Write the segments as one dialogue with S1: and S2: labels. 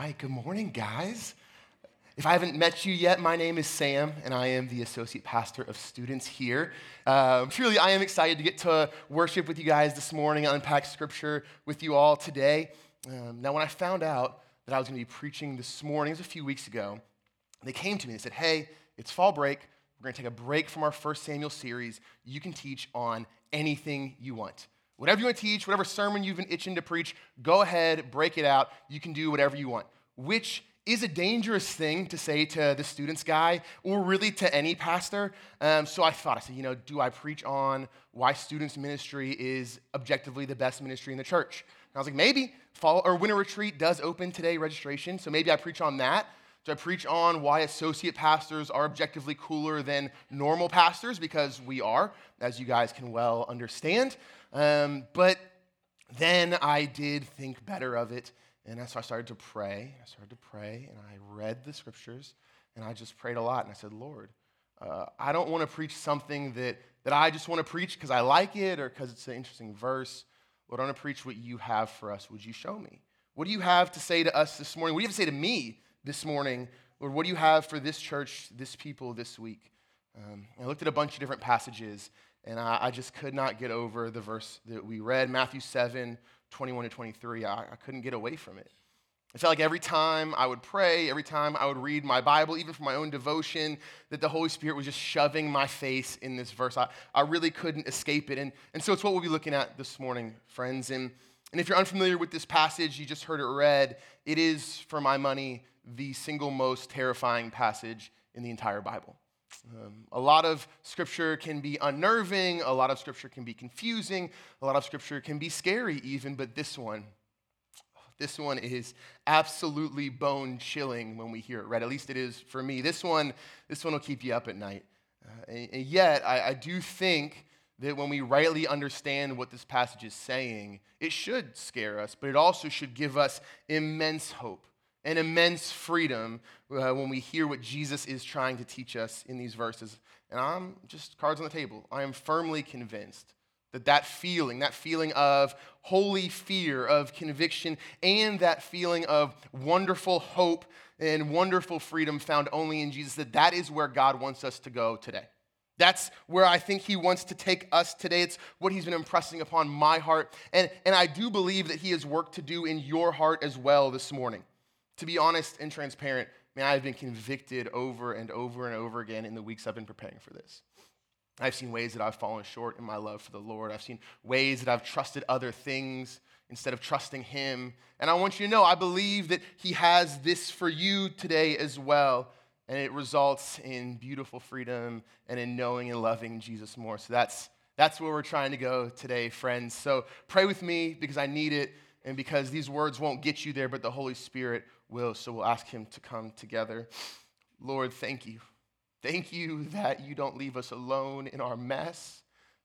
S1: right, good morning, guys. If I haven't met you yet, my name is Sam, and I am the associate pastor of students here. Um, truly, I am excited to get to worship with you guys this morning, unpack scripture with you all today. Um, now, when I found out that I was going to be preaching this morning, it was a few weeks ago, they came to me and said, Hey, it's fall break. We're going to take a break from our first Samuel series. You can teach on anything you want. Whatever you want to teach, whatever sermon you've been itching to preach, go ahead, break it out. You can do whatever you want, which is a dangerous thing to say to the students guy or really to any pastor. Um, so I thought, I said, you know, do I preach on why students ministry is objectively the best ministry in the church? And I was like, maybe fall or winter retreat does open today registration, so maybe I preach on that. Do I preach on why associate pastors are objectively cooler than normal pastors? Because we are, as you guys can well understand. Um, but then I did think better of it, and so I started to pray. I started to pray, and I read the scriptures, and I just prayed a lot. And I said, Lord, uh, I don't want to preach something that, that I just want to preach because I like it or because it's an interesting verse. Lord, I want to preach what you have for us. Would you show me? What do you have to say to us this morning? What do you have to say to me this morning? Lord, what do you have for this church, this people this week? Um, I looked at a bunch of different passages, and I, I, just could not get over the verse that we read, Matthew 7, 21 to 23. I, I couldn't get away from it. I felt like every time I would pray, every time I would read my Bible, even for my own devotion, that the Holy Spirit was just shoving my face in this verse. I, I really couldn't escape it. And, and so it's what we'll be looking at this morning, friends. And, and if you're unfamiliar with this passage, you just heard it read, it is, for my money, the single most terrifying passage in the entire Bible. Um, a lot of scripture can be unnerving, a lot of scripture can be confusing, a lot of scripture can be scary, even, but this one, this one is absolutely bone chilling when we hear it read. At least it is for me. This one, this one will keep you up at night. Uh, and, and, yet, I, I do think that when we rightly understand what this passage is saying, it should scare us, but it also should give us immense hope an immense freedom uh, when we hear what Jesus is trying to teach us in these verses. And I'm just cards on the table. I am firmly convinced that that feeling, that feeling of holy fear, of conviction, and that feeling of wonderful hope and wonderful freedom found only in Jesus, that that is where God wants us to go today. That's where I think he wants to take us today. It's what he's been impressing upon my heart. And, and I do believe that he has work to do in your heart as well this morning. To be honest and transparent, man, I've been convicted over and over and over again in the weeks I've been preparing for this. I've seen ways that I've fallen short in my love for the Lord. I've seen ways that I've trusted other things instead of trusting Him. And I want you to know, I believe that He has this for you today as well. And it results in beautiful freedom and in knowing and loving Jesus more. So that's, that's where we're trying to go today, friends. So pray with me because I need it and because these words won't get you there, but the Holy Spirit will. So we'll ask Him to come together. Lord, thank you. Thank you that you don't leave us alone in our mess.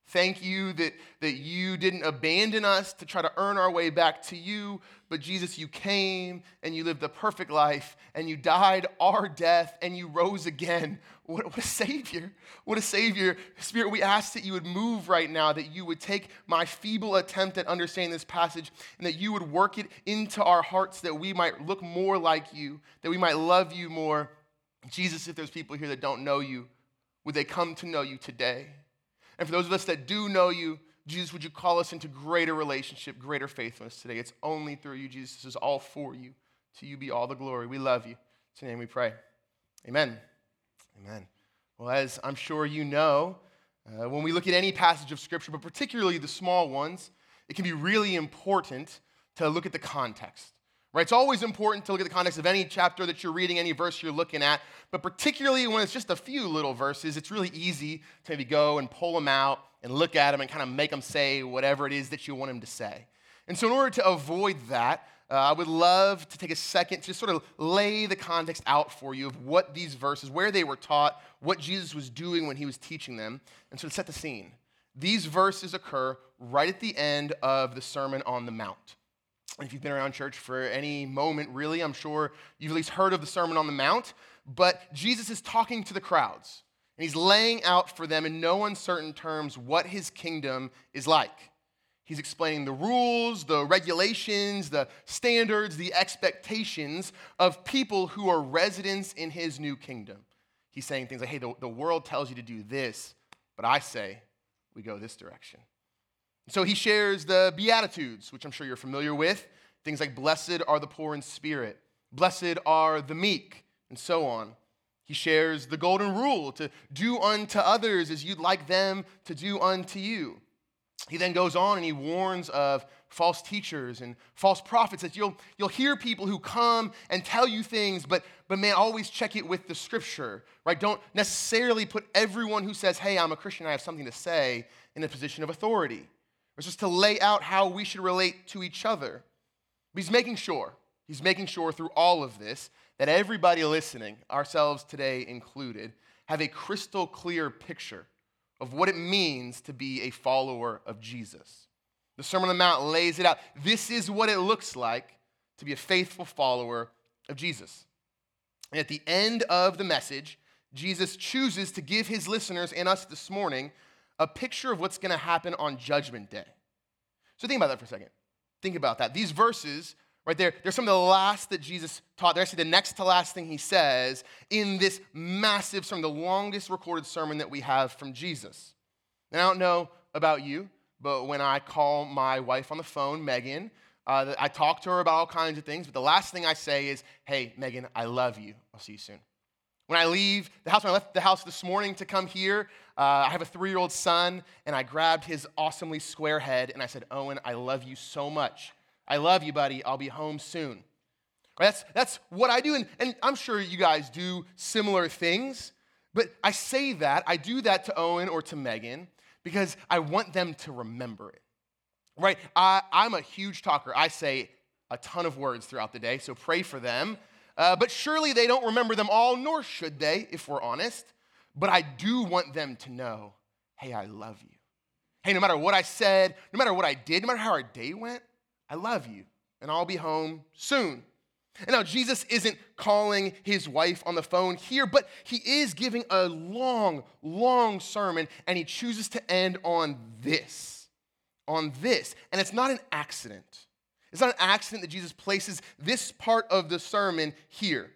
S1: Thank you that, that you didn't abandon us to try to earn our way back to you, but Jesus, you came and you lived the perfect life and you died our death and you rose again. What, what, a Savior. What a Savior. Spirit, we ask that you would move right now, that you would take my feeble attempt at understanding this passage and that you would work it into our hearts that we might look more like you, that we might love you more. Jesus, if there's people here that don't know you, would they come to know you today? And for those of us that do know you, Jesus, would you call us into greater relationship, greater faithfulness today? It's only through you, Jesus. This is all for you. To you be all the glory. We love you. In your name we pray. Amen. Amen. Well, as I'm sure you know, uh, when we look at any passage of Scripture, but particularly the small ones, it can be really important to look at the context. Right? It's always important to look at the context of any chapter that you're reading, any verse you're looking at, but particularly when it's just a few little verses, it's really easy to maybe go and pull them out and look at them and kind of make them say whatever it is that you want them to say. And so, in order to avoid that, uh, I would love to take a second to just sort of lay the context out for you of what these verses, where they were taught, what Jesus was doing when he was teaching them, and sort of set the scene. These verses occur right at the end of the Sermon on the Mount if you've been around church for any moment, really, I'm sure you've at least heard of the Sermon on the Mount. But Jesus is talking to the crowds, and he's laying out for them in no uncertain terms what his kingdom is like. He's explaining the rules, the regulations, the standards, the expectations of people who are residents in his new kingdom. He's saying things like, hey, the, the world tells you to do this, but I say we go this direction. So he shares the Beatitudes, which I'm sure you're familiar with. Things like, blessed are the poor in spirit, blessed are the meek, and so on. He shares the golden rule to do unto others as you'd like them to do unto you. He then goes on and he warns of false teachers and false prophets that you'll, you'll hear people who come and tell you things, but, but man, always check it with the scripture, right? Don't necessarily put everyone who says, hey, I'm a Christian, I have something to say, in a position of authority. It's just to lay out how we should relate to each other. But he's making sure, he's making sure through all of this that everybody listening, ourselves today included, have a crystal clear picture of what it means to be a follower of Jesus. The Sermon on the Mount lays it out. This is what it looks like to be a faithful follower of Jesus. And at the end of the message, Jesus chooses to give his listeners and us this morning a picture of what's going to happen on Judgment Day. So think about that for a second. Think about that. These verses right there, they're some of the last that Jesus taught. They're actually the next to last thing he says in this massive sermon, the longest recorded sermon that we have from Jesus. And I don't know about you, but when I call my wife on the phone, Megan, uh, I talk to her about all kinds of things, but the last thing I say is, hey, Megan, I love you. I'll see you soon. When I leave the house, when I left the house this morning to come here, uh, I have a three year old son, and I grabbed his awesomely square head and I said, Owen, I love you so much. I love you, buddy. I'll be home soon. That's, that's what I do. And, and I'm sure you guys do similar things. But I say that, I do that to Owen or to Megan because I want them to remember it. Right? I, I'm a huge talker. I say a ton of words throughout the day, so pray for them. Uh, but surely they don't remember them all, nor should they, if we're honest. But I do want them to know hey, I love you. Hey, no matter what I said, no matter what I did, no matter how our day went, I love you, and I'll be home soon. And now, Jesus isn't calling his wife on the phone here, but he is giving a long, long sermon, and he chooses to end on this. On this. And it's not an accident. It's not an accident that Jesus places this part of the sermon here.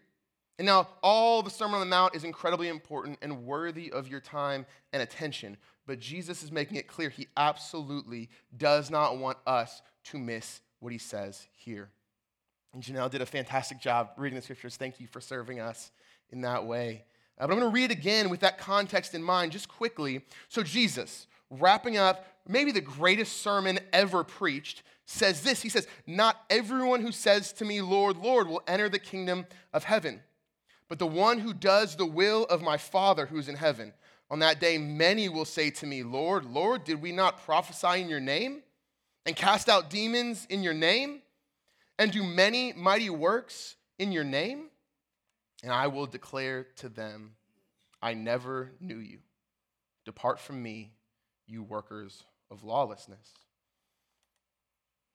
S1: And now, all the Sermon on the Mount is incredibly important and worthy of your time and attention. But Jesus is making it clear he absolutely does not want us to miss what he says here. And Janelle did a fantastic job reading the scriptures. Thank you for serving us in that way. Uh, but I'm going to read again with that context in mind, just quickly. So, Jesus, wrapping up maybe the greatest sermon ever preached, says this He says, Not everyone who says to me, Lord, Lord, will enter the kingdom of heaven, but the one who does the will of my Father who is in heaven. On that day, many will say to me, Lord, Lord, did we not prophesy in your name? and cast out demons in your name and do many mighty works in your name? And I will declare to them, I never knew you. Depart from me, you workers of lawlessness.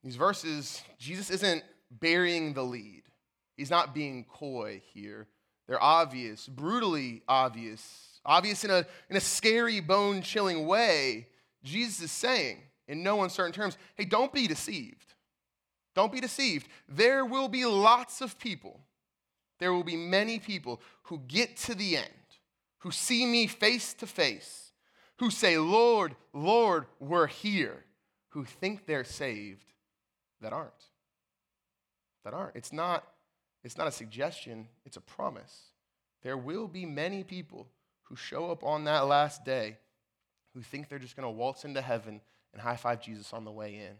S1: These verses, Jesus isn't burying the lead. He's not being coy here. They're obvious, brutally obvious, obvious in a, in a scary, bone chilling way. Jesus is saying, in no uncertain terms hey, don't be deceived. Don't be deceived. There will be lots of people, there will be many people who get to the end, who see me face to face, who say, Lord, Lord, we're here, who think they're saved that aren't. That aren't. It's not, it's not a suggestion, it's a promise. There will be many people who show up on that last day who think they're just going to waltz into heaven and high five Jesus on the way in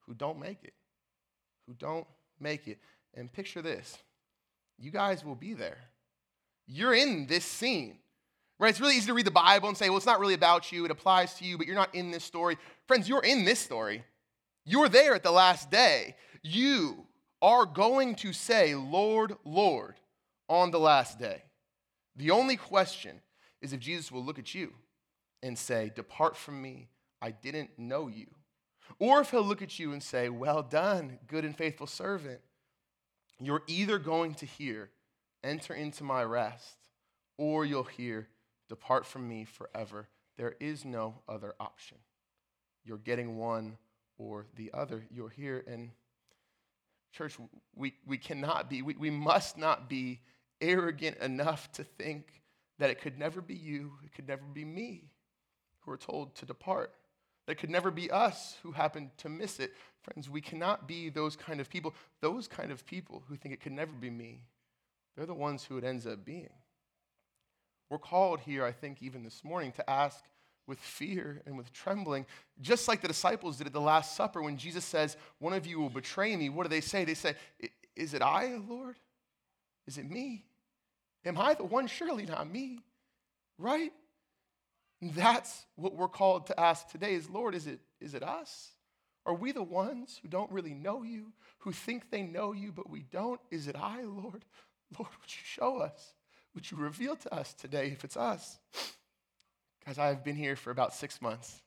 S1: who don't make it. Who don't make it. And picture this you guys will be there. You're in this scene. Right? It's really easy to read the Bible and say, well, it's not really about you. It applies to you, but you're not in this story. Friends, you're in this story. You're there at the last day. You are going to say, Lord, Lord, on the last day. The only question is if Jesus will look at you and say, Depart from me, I didn't know you. Or if he'll look at you and say, Well done, good and faithful servant, you're either going to hear, Enter into my rest, or you'll hear, Depart from me forever. There is no other option. You're getting one or the other. You're here. And, church, we, we cannot be, we, we must not be arrogant enough to think that it could never be you, it could never be me who are told to depart. That could never be us who happen to miss it. Friends, we cannot be those kind of people. Those kind of people who think it could never be me, they're the ones who it ends up being. We're called here, I think, even this morning, to ask with fear and with trembling, just like the disciples did at the Last Supper when Jesus says, One of you will betray me. What do they say? They say, Is it I, Lord? Is it me? Am I the one? Surely not me, right? And that's what we're called to ask today is, Lord, is it, is it us? Are we the ones who don't really know you, who think they know you, but we don't? Is it I, Lord? Lord, would you show us? Would you reveal to us today if it's us? Guys, I've been here for about six months,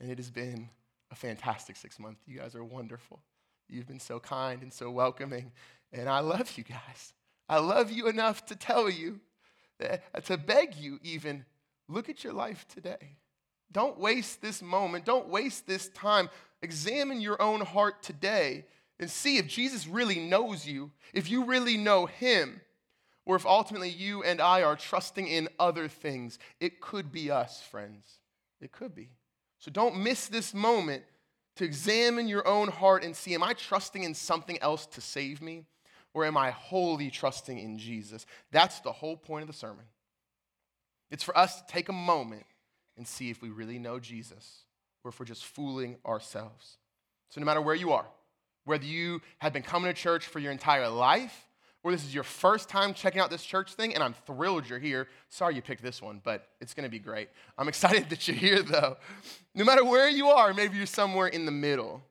S1: and it has been a fantastic six months. You guys are wonderful. You've been so kind and so welcoming, and I love you guys. I love you enough to tell you, uh, to beg you even, look at your life today. Don't waste this moment. Don't waste this time. Examine your own heart today and see if Jesus really knows you, if you really know him, or if ultimately you and I are trusting in other things. It could be us, friends. It could be. So don't miss this moment to examine your own heart and see am I trusting in something else to save me? Or am I wholly trusting in Jesus? That's the whole point of the sermon. It's for us to take a moment and see if we really know Jesus or if we're just fooling ourselves. So, no matter where you are, whether you have been coming to church for your entire life, or this is your first time checking out this church thing, and I'm thrilled you're here. Sorry you picked this one, but it's gonna be great. I'm excited that you're here, though. No matter where you are, maybe you're somewhere in the middle,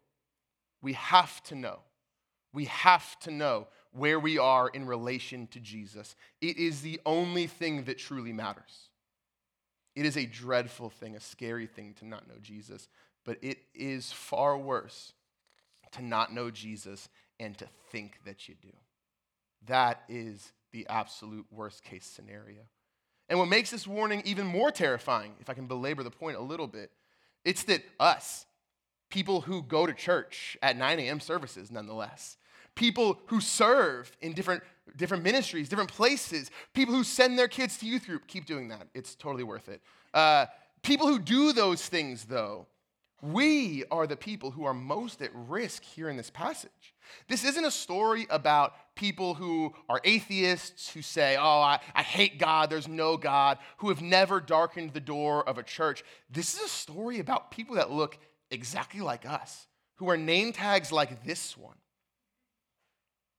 S1: we have to know. We have to know where we are in relation to Jesus. It is the only thing that truly matters. It is a dreadful thing, a scary thing to not know Jesus, but it is far worse to not know Jesus and to think that you do. That is the absolute worst case scenario. And what makes this warning even more terrifying, if I can belabor the point a little bit, it's that us, people who go to church at 9 a.m. services nonetheless, people who serve in different, different ministries, different places, people who send their kids to youth group. Keep doing that, it's totally worth it. Uh, people who do those things, though, we are the people who are most at risk here in this passage. This isn't a story about people who are atheists, who say, Oh, I, I, hate God, there's no God, who have never darkened the door of a church. This is a story about people that look exactly like us, who are name tags like this one.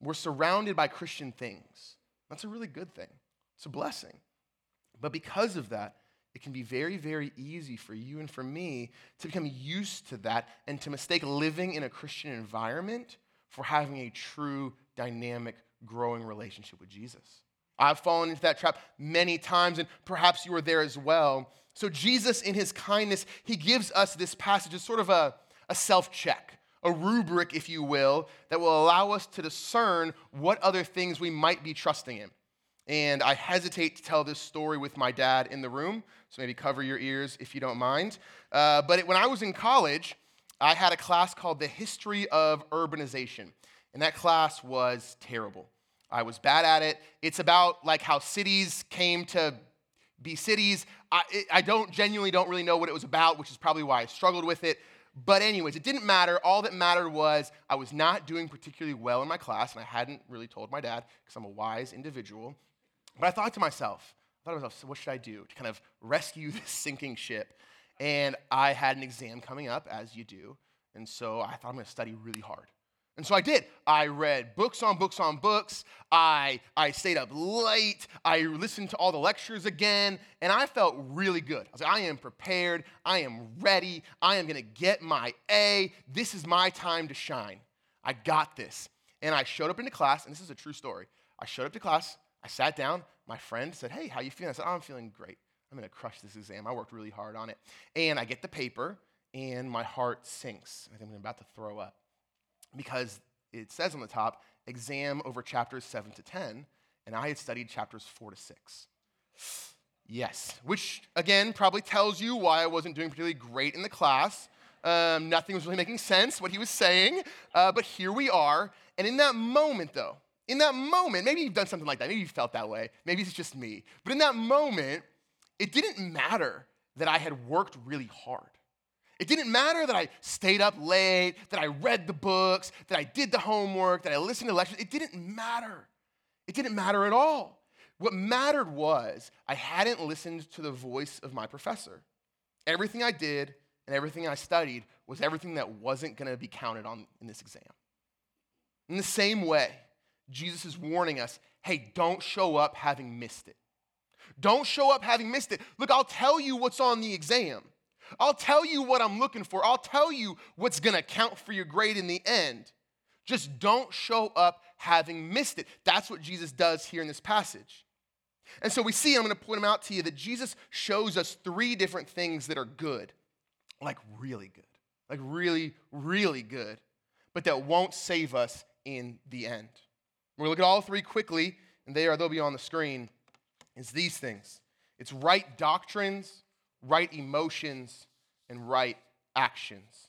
S1: We're surrounded by Christian things. That's a really good thing, it's a blessing. But because of that, it can be very, very easy for you and for me to become used to that and to mistake living in a Christian environment for having a true, dynamic, growing relationship with Jesus. I've fallen into that trap many times, and perhaps you were there as well. So, Jesus, in his kindness, he gives us this passage as sort of a, a self check a rubric, if you will, that will allow us to discern what other things we might be trusting in. And I hesitate to tell this story with my dad in the room, so maybe cover your ears if you don't mind. Uh, but it, when I was in college, I had a class called The History of Urbanization, and that class was terrible. I was bad at it. It's about like how cities came to be cities. I, I don't genuinely don't really know what it was about, which is probably why I struggled with it. But, anyways, it didn't matter. All that mattered was I was not doing particularly well in my class, and I hadn't really told my dad because I'm a wise individual. But I thought to myself, I thought to myself, so what should I do to kind of rescue this sinking ship? And I had an exam coming up, as you do. And so I thought I'm going to study really hard. And so I did. I read books on books on books. I, I stayed up late. I listened to all the lectures again. And I felt really good. I was like, I am prepared. I am ready. I am going to get my A. This is my time to shine. I got this. And I showed up into class, and this is a true story. I showed up to class. I sat down. My friend said, Hey, how you feeling? I said, oh, I'm feeling great. I'm going to crush this exam. I worked really hard on it. And I get the paper, and my heart sinks. I think I'm about to throw up because it says on the top, exam over chapters 7 to 10, and I had studied chapters 4 to 6. Yes, which again probably tells you why I wasn't doing particularly great in the class. Um, nothing was really making sense, what he was saying. Uh, but here we are. And in that moment, though, in that moment, maybe you've done something like that. Maybe you felt that way. Maybe it's just me. But in that moment, it didn't matter that I had worked really hard. It didn't matter that I stayed up late, that I read the books, that I did the homework, that I listened to lectures. It didn't matter. It didn't matter at all. What mattered was I hadn't listened to the voice of my professor. Everything I did and everything I studied was everything that wasn't going to be counted on in this exam. In the same way, Jesus is warning us hey, don't show up having missed it. Don't show up having missed it. Look, I'll tell you what's on the exam. I'll tell you what I'm looking for. I'll tell you what's going to count for your grade in the end. Just don't show up having missed it. That's what Jesus does here in this passage. And so we see, I'm going to point them out to you, that Jesus shows us three different things that are good, like really good, like really, really good, but that won't save us in the end. We're going to look at all three quickly, and they are, they'll be on the screen. It's these things it's right doctrines, right emotions, and right actions.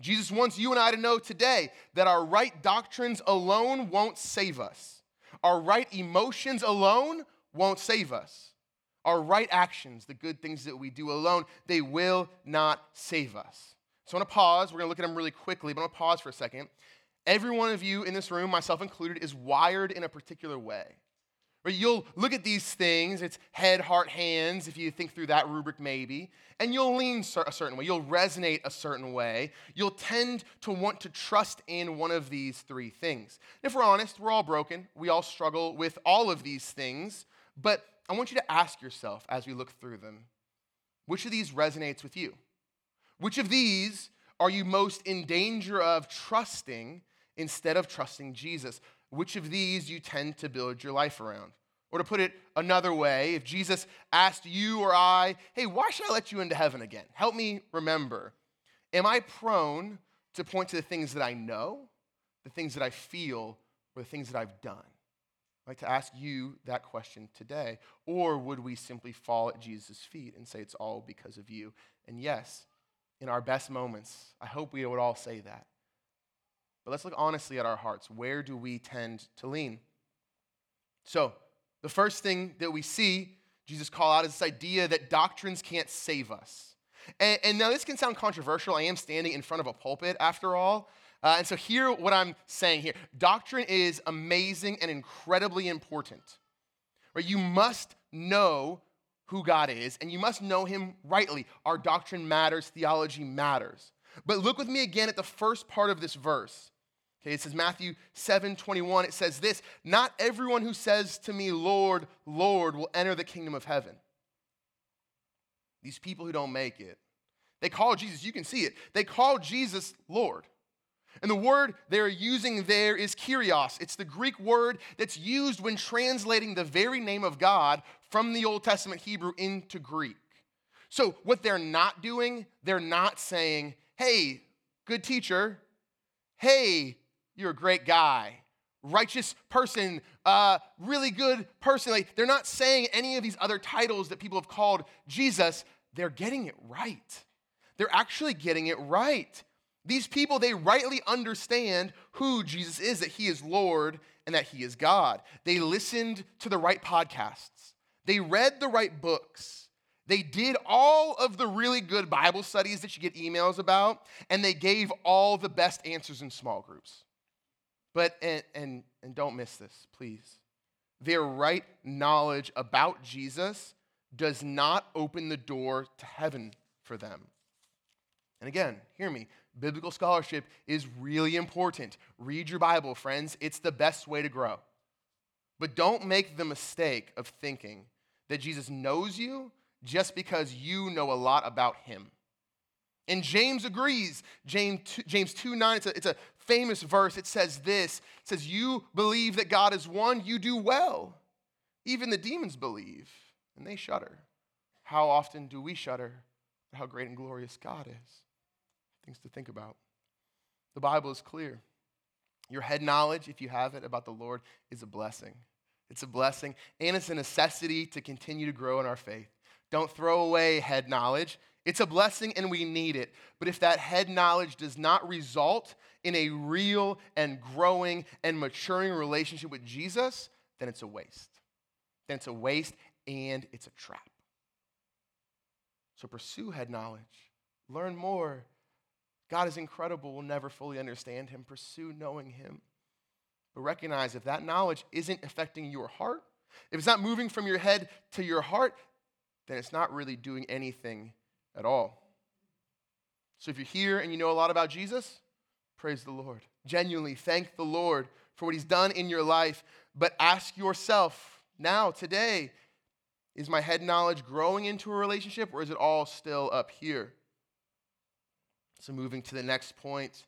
S1: Jesus wants you and I to know today that our right doctrines alone won't save us. Our right emotions alone won't save us. Our right actions, the good things that we do alone, they will not save us. So I want to pause. We're going to look at them really quickly, but I want to pause for a second. Every one of you in this room, myself included, is wired in a particular way. Right? You'll look at these things, it's head, heart, hands, if you think through that rubric maybe, and you'll lean a certain way. You'll resonate a certain way. You'll tend to want to trust in one of these three things. And if we're honest, we're all broken. We all struggle with all of these things. But I want you to ask yourself as we look through them which of these resonates with you? Which of these are you most in danger of trusting instead of trusting Jesus? Which of these you tend to build your life around? Or to put it another way, if Jesus asked you or I, hey, why should I let you into heaven again? Help me remember. Am I prone to point to the things that I know, the things that I feel, or the things that I've done? I'd like to ask you that question today. Or would we simply fall at Jesus' feet and say, it's all because of you? And yes, in our best moments, I hope we would all say that. But let's look honestly at our hearts. Where do we tend to lean? So, the first thing that we see Jesus call out is this idea that doctrines can't save us. And, and now, this can sound controversial. I am standing in front of a pulpit, after all. Uh, and so, hear what I'm saying here doctrine is amazing and incredibly important. Right? You must know who God is, and you must know Him rightly. Our doctrine matters, theology matters. But look with me again at the first part of this verse. It says Matthew 7 21, it says this Not everyone who says to me, Lord, Lord, will enter the kingdom of heaven. These people who don't make it, they call Jesus, you can see it, they call Jesus Lord. And the word they're using there is kyrios. It's the Greek word that's used when translating the very name of God from the Old Testament Hebrew into Greek. So, what they're not doing, they're not saying, hey, good teacher, hey, you're a great guy, righteous person, uh, really good person. Like, they're not saying any of these other titles that people have called Jesus. They're getting it right. They're actually getting it right. These people, they rightly understand who Jesus is, that he is Lord and that he is God. They listened to the right podcasts, they read the right books. They did all of the really good Bible studies that you get emails about, and they gave all the best answers in small groups. But, and, and, and don't miss this, please. Their right knowledge about Jesus does not open the door to heaven for them. And again, hear me. Biblical scholarship is really important. Read your Bible, friends. It's the best way to grow. But don't make the mistake of thinking that Jesus knows you just because you know a lot about him. And James agrees. James 2, James 2 9, it's a, it's a famous verse. It says this It says, You believe that God is one, you do well. Even the demons believe, and they shudder. How often do we shudder at how great and glorious God is? Things to think about. The Bible is clear. Your head knowledge, if you have it about the Lord, is a blessing. It's a blessing, and it's a necessity to continue to grow in our faith. Don't throw away head knowledge. It's a blessing and we need it. But if that head knowledge does not result in a real and growing and maturing relationship with Jesus, then it's a waste. Then it's a waste and it's a trap. So pursue head knowledge, learn more. God is incredible. We'll never fully understand him. Pursue knowing him. But recognize if that knowledge isn't affecting your heart, if it's not moving from your head to your heart, then it's not really doing anything at all. So if you're here and you know a lot about Jesus, praise the Lord. Genuinely thank the Lord for what he's done in your life, but ask yourself now, today, is my head knowledge growing into a relationship or is it all still up here? So moving to the next point,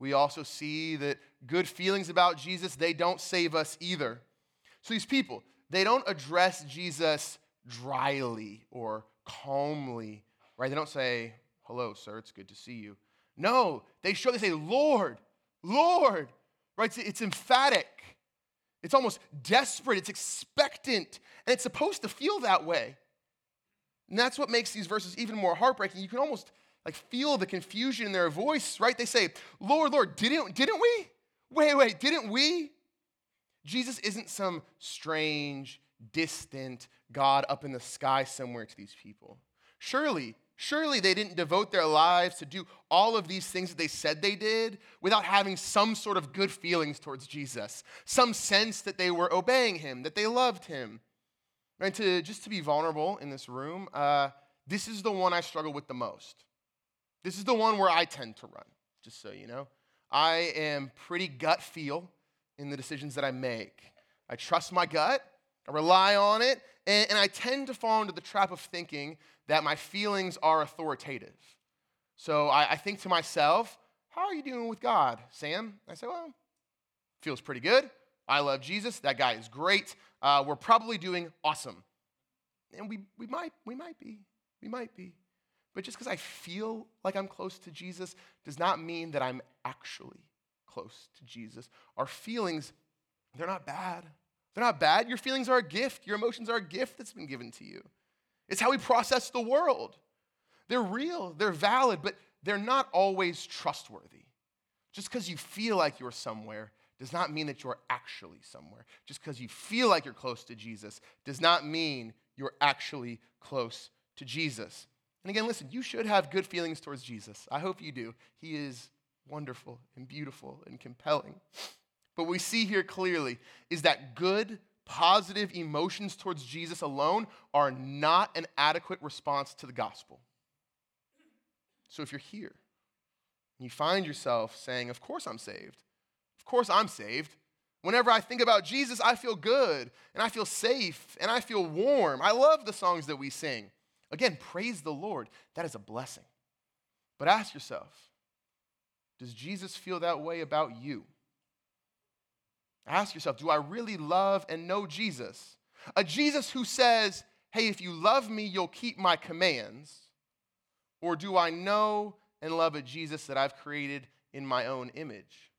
S1: we also see that good feelings about Jesus, they don't save us either. So these people, they don't address Jesus dryly or calmly right? They don't say, hello, sir, it's good to see you. No, they show, they say, Lord, Lord, right? It's, it's emphatic. It's almost desperate. It's expectant. And it's supposed to feel that way. And that's what makes these verses even more heartbreaking. You can almost like feel the confusion in their voice, right? They say, Lord, Lord, didn't, didn't we? Wait, wait, didn't we? Jesus isn't some strange, distant God up in the sky somewhere to these people. Surely Surely they didn't devote their lives to do all of these things that they said they did without having some sort of good feelings towards Jesus, some sense that they were obeying him, that they loved him. And to just to be vulnerable in this room, uh, this is the one I struggle with the most. This is the one where I tend to run, just so you know. I am pretty gut feel in the decisions that I make. I trust my gut, I rely on it, and, and I tend to fall into the trap of thinking that my feelings are authoritative. So I, I think to myself, how are you doing with God, Sam? I say, well, feels pretty good. I love Jesus. That guy is great. Uh, we're probably doing awesome. And we, we, might, we might be. We might be. But just because I feel like I'm close to Jesus does not mean that I'm actually close to Jesus. Our feelings, they're not bad. They're not bad. Your feelings are a gift. Your emotions are a gift that's been given to you. It's how we process the world. They're real, they're valid, but they're not always trustworthy. Just because you feel like you're somewhere does not mean that you're actually somewhere. Just because you feel like you're close to Jesus does not mean you're actually close to Jesus. And again, listen, you should have good feelings towards Jesus. I hope you do. He is wonderful and beautiful and compelling. But we see here clearly is that good positive emotions towards Jesus alone are not an adequate response to the gospel. So if you're here and you find yourself saying, Of course I'm saved, of course I'm saved. Whenever I think about Jesus, I feel good and I feel safe and I feel warm. I love the songs that we sing. Again, praise the Lord. That is a blessing. But ask yourself, does Jesus feel that way about you? Ask yourself, do I really love and know Jesus? A Jesus who says, hey, if you love me, you'll keep my commands. Or do I know and love a Jesus that I've created in my own image?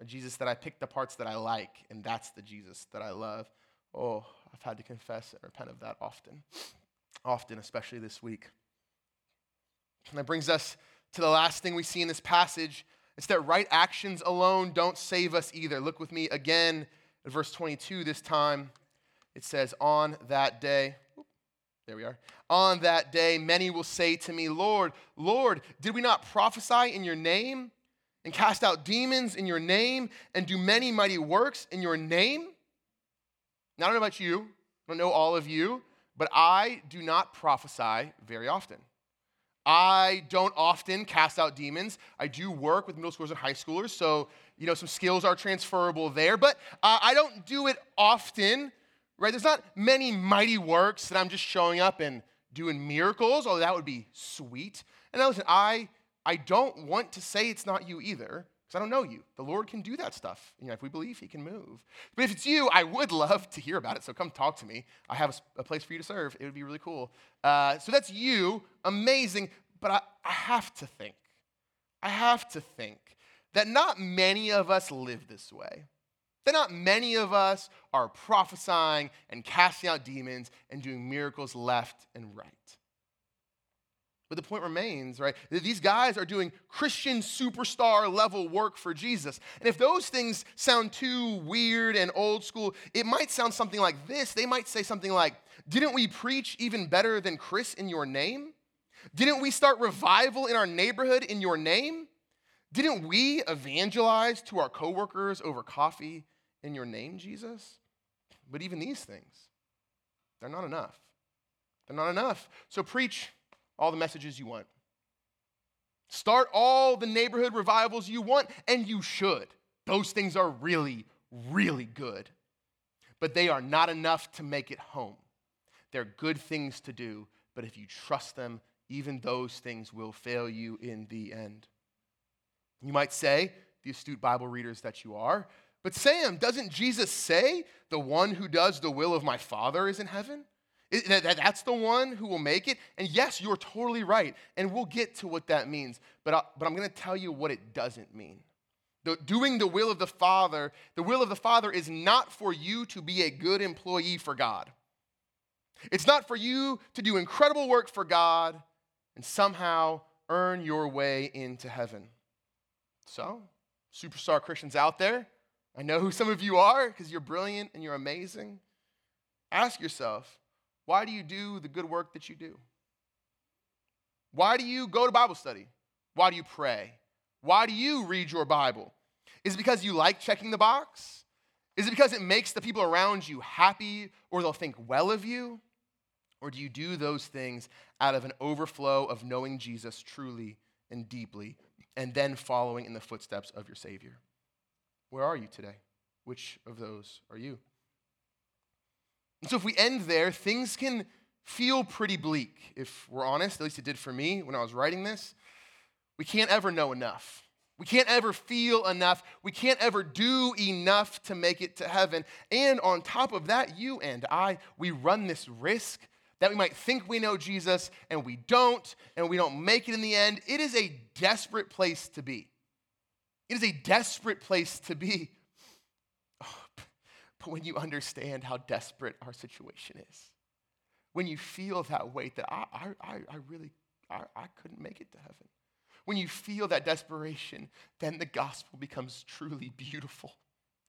S1: A Jesus that I pick the parts that I like, and that's the Jesus that I love. Oh, I've had to confess and repent of that often, often, especially this week. And that brings us to the last thing we see in this passage it's that right actions alone don't save us either. Look with me again at verse 22 this time. It says, On that day, there we are. On that day, many will say to me, Lord, Lord, did we not prophesy in your name and cast out demons in your name and do many mighty works in your name? Now, I don't know about you, I don't know all of you, but I do not prophesy very often. I don't often cast out demons. I do work with middle schoolers and high schoolers, so you know some skills are transferable there. But uh, I don't do it often, right? There's not many mighty works that I'm just showing up and doing miracles. Although that would be sweet. And now listen, I I don't want to say it's not you either because I don't know you. The Lord can do that stuff. You know, if we believe, He can move. But if it's you, I would love to hear about it. So come talk to me. I have a, a place for you to serve. It would be really cool. Uh, so that's you. Amazing. But I, I have to think. I have to think that not many of us live this way. That not many of us are prophesying and casting out demons and doing miracles left and right. But the point remains, right? That these guys are doing Christian superstar level work for Jesus. And if those things sound too weird and old school, it might sound something like this. They might say something like, Didn't we preach even better than Chris in your name? Didn't we start revival in our neighborhood in your name? Didn't we evangelize to our coworkers over coffee in your name, Jesus? But even these things, they're not enough. They're not enough. So preach all the messages you want. Start all the neighborhood revivals you want, and you should. Those things are really, really good. But they are not enough to make it home. They're good things to do, but if you trust them, even those things will fail you in the end. You might say, the astute Bible readers that you are, but Sam, doesn't Jesus say, the one who does the will of my Father is in heaven? That's the one who will make it. And yes, you're totally right. And we'll get to what that means. But, I, but I'm going to tell you what it doesn't mean. The, doing the will of the Father, the will of the Father is not for you to be a good employee for God. It's not for you to do incredible work for God and somehow earn your way into heaven. So, superstar Christians out there, I know who some of you are because you're brilliant and you're amazing. Ask yourself, why do you do the good work that you do? Why do you go to Bible study? Why do you pray? Why do you read your Bible? Is it because you like checking the box? Is it because it makes the people around you happy or they'll think well of you? Or do you do those things out of an overflow of knowing Jesus truly and deeply and then following in the footsteps of your Savior? Where are you today? Which of those are you? And so if we end there, things can feel pretty bleak, if we're honest. At least it did for me when I was writing this. We can't ever know enough. We can't ever feel enough. We can't ever do enough to make it to heaven. And on top of that, you and I, we run this risk that we might think we know Jesus and we don't, and we don't make it in the end. It is a desperate place to be. It is a desperate place to be. But when you understand how desperate our situation is, when you feel that weight that I, I, I really, I, I couldn't make it to heaven, when you feel that desperation, then the gospel becomes truly beautiful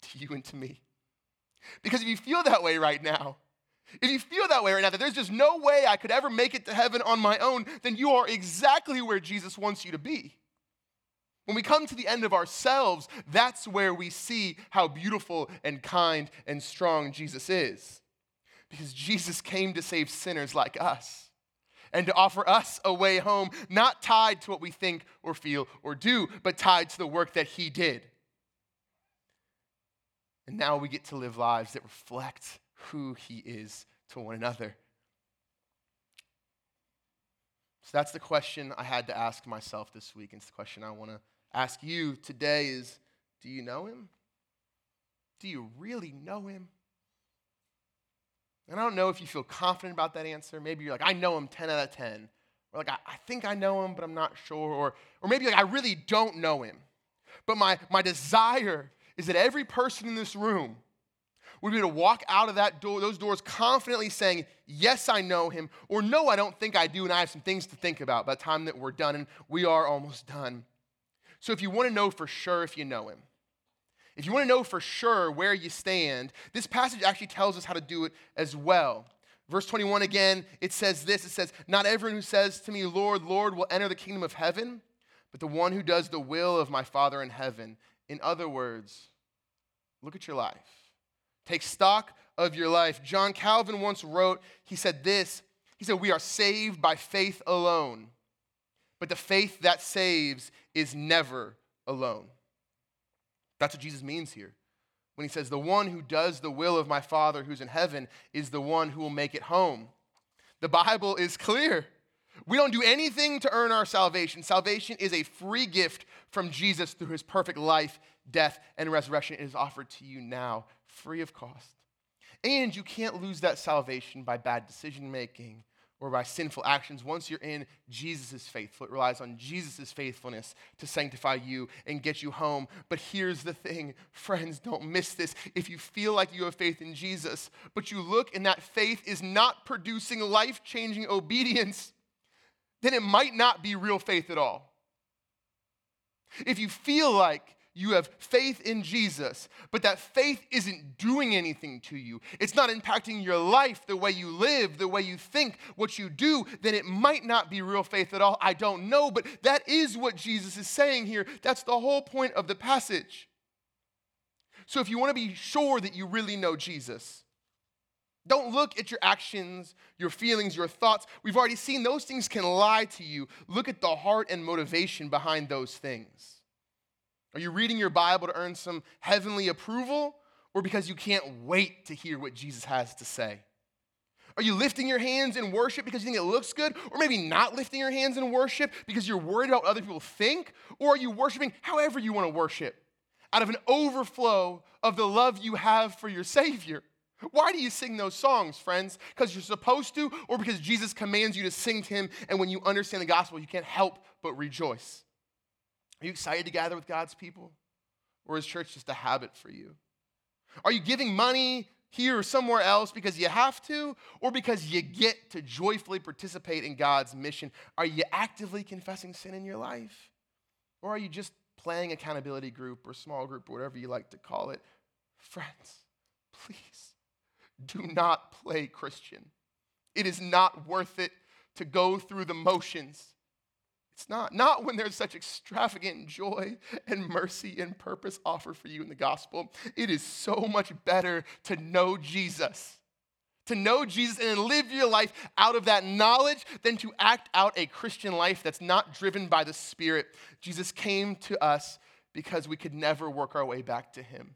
S1: to you and to me. Because if you feel that way right now, if you feel that way right now, that there's just no way I could ever make it to heaven on my own, then you are exactly where Jesus wants you to be. When we come to the end of ourselves, that's where we see how beautiful and kind and strong Jesus is. Because Jesus came to save sinners like us and to offer us a way home, not tied to what we think or feel or do, but tied to the work that He did. And now we get to live lives that reflect who He is to one another. So that's the question I had to ask myself this week. And it's the question I want to ask you today is do you know him? Do you really know him? And I don't know if you feel confident about that answer. Maybe you're like, I know him 10 out of 10. Or like, I, I think I know him, but I'm not sure. Or, or maybe like, I really don't know him. But my, my desire is that every person in this room would be to walk out of that door, those doors confidently saying, Yes, I know him, or No, I don't think I do, and I have some things to think about by the time that we're done, and we are almost done. So if you want to know for sure if you know him, if you want to know for sure where you stand, this passage actually tells us how to do it as well. Verse 21 again, it says this it says, Not everyone who says to me, Lord, Lord, will enter the kingdom of heaven, but the one who does the will of my Father in heaven. In other words, look at your life. Take stock of your life. John Calvin once wrote, he said this He said, We are saved by faith alone, but the faith that saves is never alone. That's what Jesus means here. When he says, The one who does the will of my Father who's in heaven is the one who will make it home. The Bible is clear. We don't do anything to earn our salvation. Salvation is a free gift from Jesus through his perfect life, death, and resurrection. It is offered to you now, free of cost. And you can't lose that salvation by bad decision making or by sinful actions. Once you're in, Jesus is faithful. It relies on Jesus' faithfulness to sanctify you and get you home. But here's the thing, friends, don't miss this. If you feel like you have faith in Jesus, but you look and that faith is not producing life changing obedience, then it might not be real faith at all. If you feel like you have faith in Jesus, but that faith isn't doing anything to you, it's not impacting your life, the way you live, the way you think, what you do, then it might not be real faith at all. I don't know, but that is what Jesus is saying here. That's the whole point of the passage. So if you want to be sure that you really know Jesus, don't look at your actions, your feelings, your thoughts. We've already seen those things can lie to you. Look at the heart and motivation behind those things. Are you reading your Bible to earn some heavenly approval or because you can't wait to hear what Jesus has to say? Are you lifting your hands in worship because you think it looks good? Or maybe not lifting your hands in worship because you're worried about what other people think? Or are you worshiping however you want to worship out of an overflow of the love you have for your Savior? Why do you sing those songs, friends? Because you're supposed to, or because Jesus commands you to sing to Him, and when you understand the gospel, you can't help but rejoice? Are you excited to gather with God's people? Or is church just a habit for you? Are you giving money here or somewhere else because you have to, or because you get to joyfully participate in God's mission? Are you actively confessing sin in your life? Or are you just playing accountability group or small group or whatever you like to call it? Friends, please do not play Christian. It is not worth it to go through the motions it's not. Not when there's such extravagant joy and mercy and purpose offered for you in the gospel. It is so much better to know Jesus. To know Jesus and live your life out of that knowledge than to act out a Christian life that's not driven by the Spirit. Jesus came to us because we could never work our way back to Him.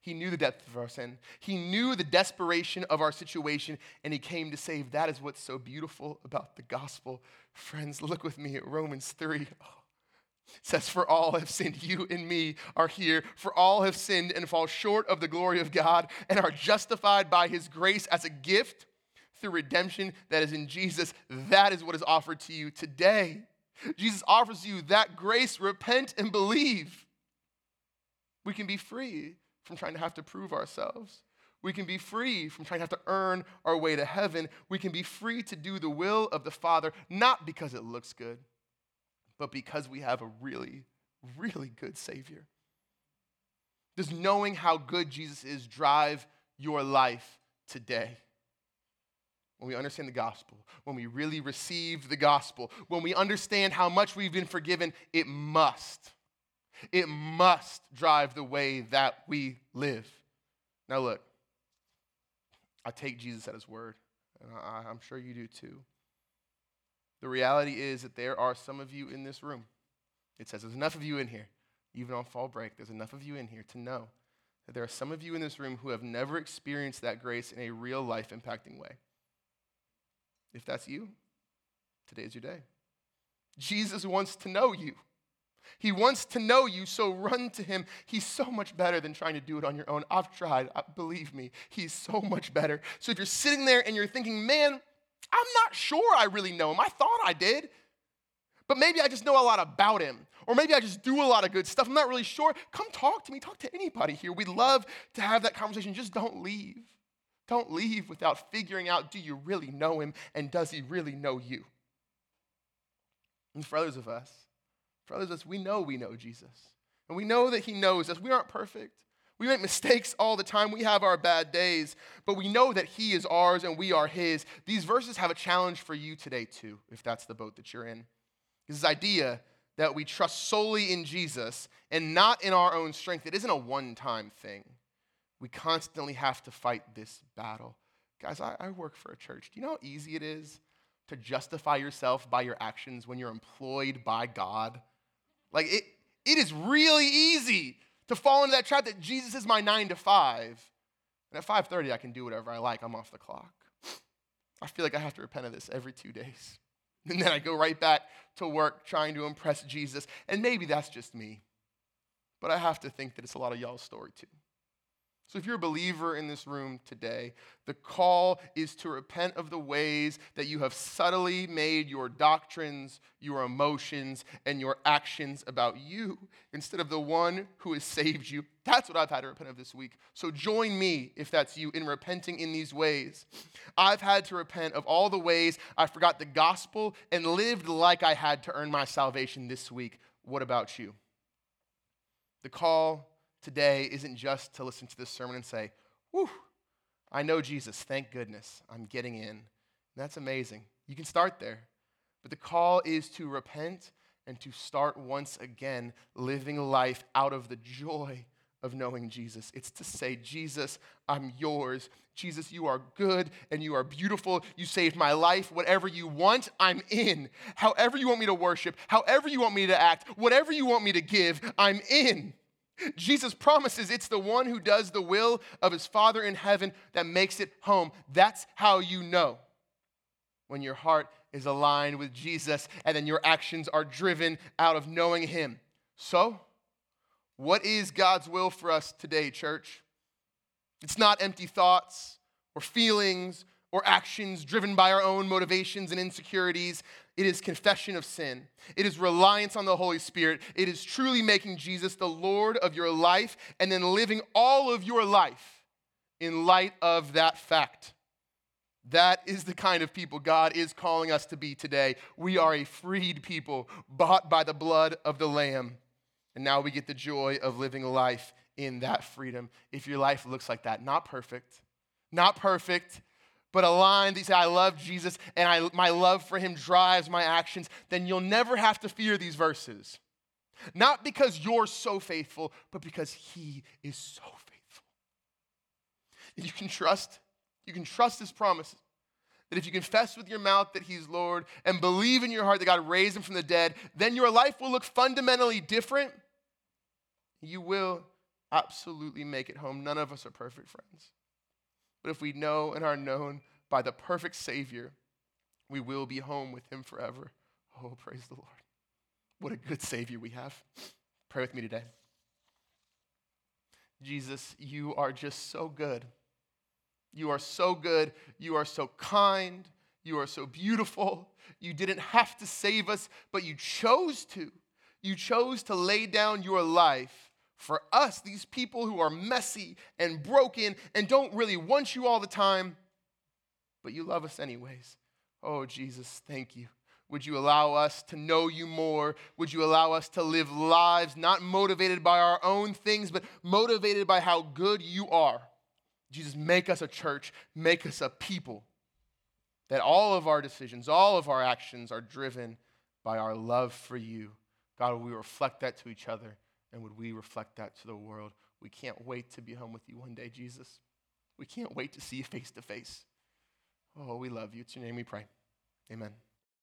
S1: He knew the depth of our sin. He knew the desperation of our situation, and He came to save. That is what's so beautiful about the gospel. Friends, look with me at Romans 3. Oh. It says, For all have sinned, you and me are here. For all have sinned and fall short of the glory of God and are justified by His grace as a gift through redemption that is in Jesus. That is what is offered to you today. Jesus offers you that grace. Repent and believe. We can be free from trying to have to prove ourselves. We can be free from trying to have to earn our way to heaven. We can be free to do the will of the Father, not because it looks good, but because we have a really, really good Savior. Does knowing how good Jesus is drive your life today? When we understand the gospel, when we really receive the gospel, when we understand how much we've been forgiven, it must it must drive the way that we live. Now, look, I take Jesus at his word, and I, I'm sure you do too. The reality is that there are some of you in this room. It says there's enough of you in here, even on fall break, there's enough of you in here to know that there are some of you in this room who have never experienced that grace in a real life impacting way. If that's you, today's your day. Jesus wants to know you. He wants to know you, so run to him. He's so much better than trying to do it on your own. I've tried, uh, believe me, he's so much better. So if you're sitting there and you're thinking, man, I'm not sure I really know him. I thought I did, but maybe I just know a lot about him. Or maybe I just do a lot of good stuff. I'm not really sure. Come talk to me. Talk to anybody here. We'd love to have that conversation. Just don't leave. Don't leave without figuring out do you really know him and does he really know you? And for others of us, Brothers, us, we know we know Jesus. And we know that He knows us. We aren't perfect. We make mistakes all the time. We have our bad days, but we know that He is ours and we are His. These verses have a challenge for you today, too, if that's the boat that you're in. This idea that we trust solely in Jesus and not in our own strength, it isn't a one time thing. We constantly have to fight this battle. Guys, I, I work for a church. Do you know how easy it is to justify yourself by your actions when you're employed by God? Like it, it is really easy to fall into that trap that Jesus is my nine to five. And at 5:30, I can do whatever I like. I'm off the clock. I feel like I have to repent of this every two days. And then I go right back to work trying to impress Jesus. And maybe that's just me. But I have to think that it's a lot of y'all's story too. So, if you're a believer in this room today, the call is to repent of the ways that you have subtly made your doctrines, your emotions, and your actions about you instead of the one who has saved you. That's what I've had to repent of this week. So, join me, if that's you, in repenting in these ways. I've had to repent of all the ways I forgot the gospel and lived like I had to earn my salvation this week. What about you? The call today isn't just to listen to this sermon and say, Whew, I know Jesus, thank goodness, I'm getting in. that's amazing. You can start there. But the call is to repent and to start once again living life out of the joy of knowing Jesus. It's to say, Jesus, I'm yours. Jesus, you are good and you are beautiful. You saved my life. Whatever you want, I'm in. However you want me to worship, however you want me to act, whatever you want me to give, I'm in. Jesus promises it's the one who does the will of his Father in heaven that makes it home. That's how you know when your heart is aligned with Jesus and then your actions are driven out of knowing him. So, what is God's will for us today, church? It's not empty thoughts or feelings or actions driven by our own motivations and insecurities. It is confession of sin. It is reliance on the Holy Spirit. It is truly making Jesus the Lord of your life and then living all of your life in light of that fact. That is the kind of people God is calling us to be today. We are a freed people, bought by the blood of the Lamb. And now we get the joy of living a life in that freedom. If your life looks like that, not perfect, not perfect, but aligned, you say, I love Jesus and I, my love for him drives my actions, then you'll never have to fear these verses. Not because you're so faithful, but because he is so faithful. And you can trust, you can trust his promises. That if you confess with your mouth that he's Lord and believe in your heart that God raised him from the dead, then your life will look fundamentally different. You will absolutely make it home. None of us are perfect friends. But if we know and are known by the perfect Savior, we will be home with Him forever. Oh, praise the Lord. What a good Savior we have. Pray with me today. Jesus, you are just so good. You are so good. You are so kind. You are so beautiful. You didn't have to save us, but you chose to. You chose to lay down your life for us, these people who are messy and broken and don't really want you all the time, but you love us anyways. Oh, Jesus, thank you. Would you allow us to know you more? Would you allow us to live lives not motivated by our own things, but motivated by how good you are? Jesus, make us a church, make us a people that all of our decisions, all of our actions are driven by our love for you. God, we reflect that to each other? And would we reflect that to the world? We can't wait to be home with you one day, Jesus. We can't wait to see you face to face. Oh, we love you. It's your name we pray. Amen.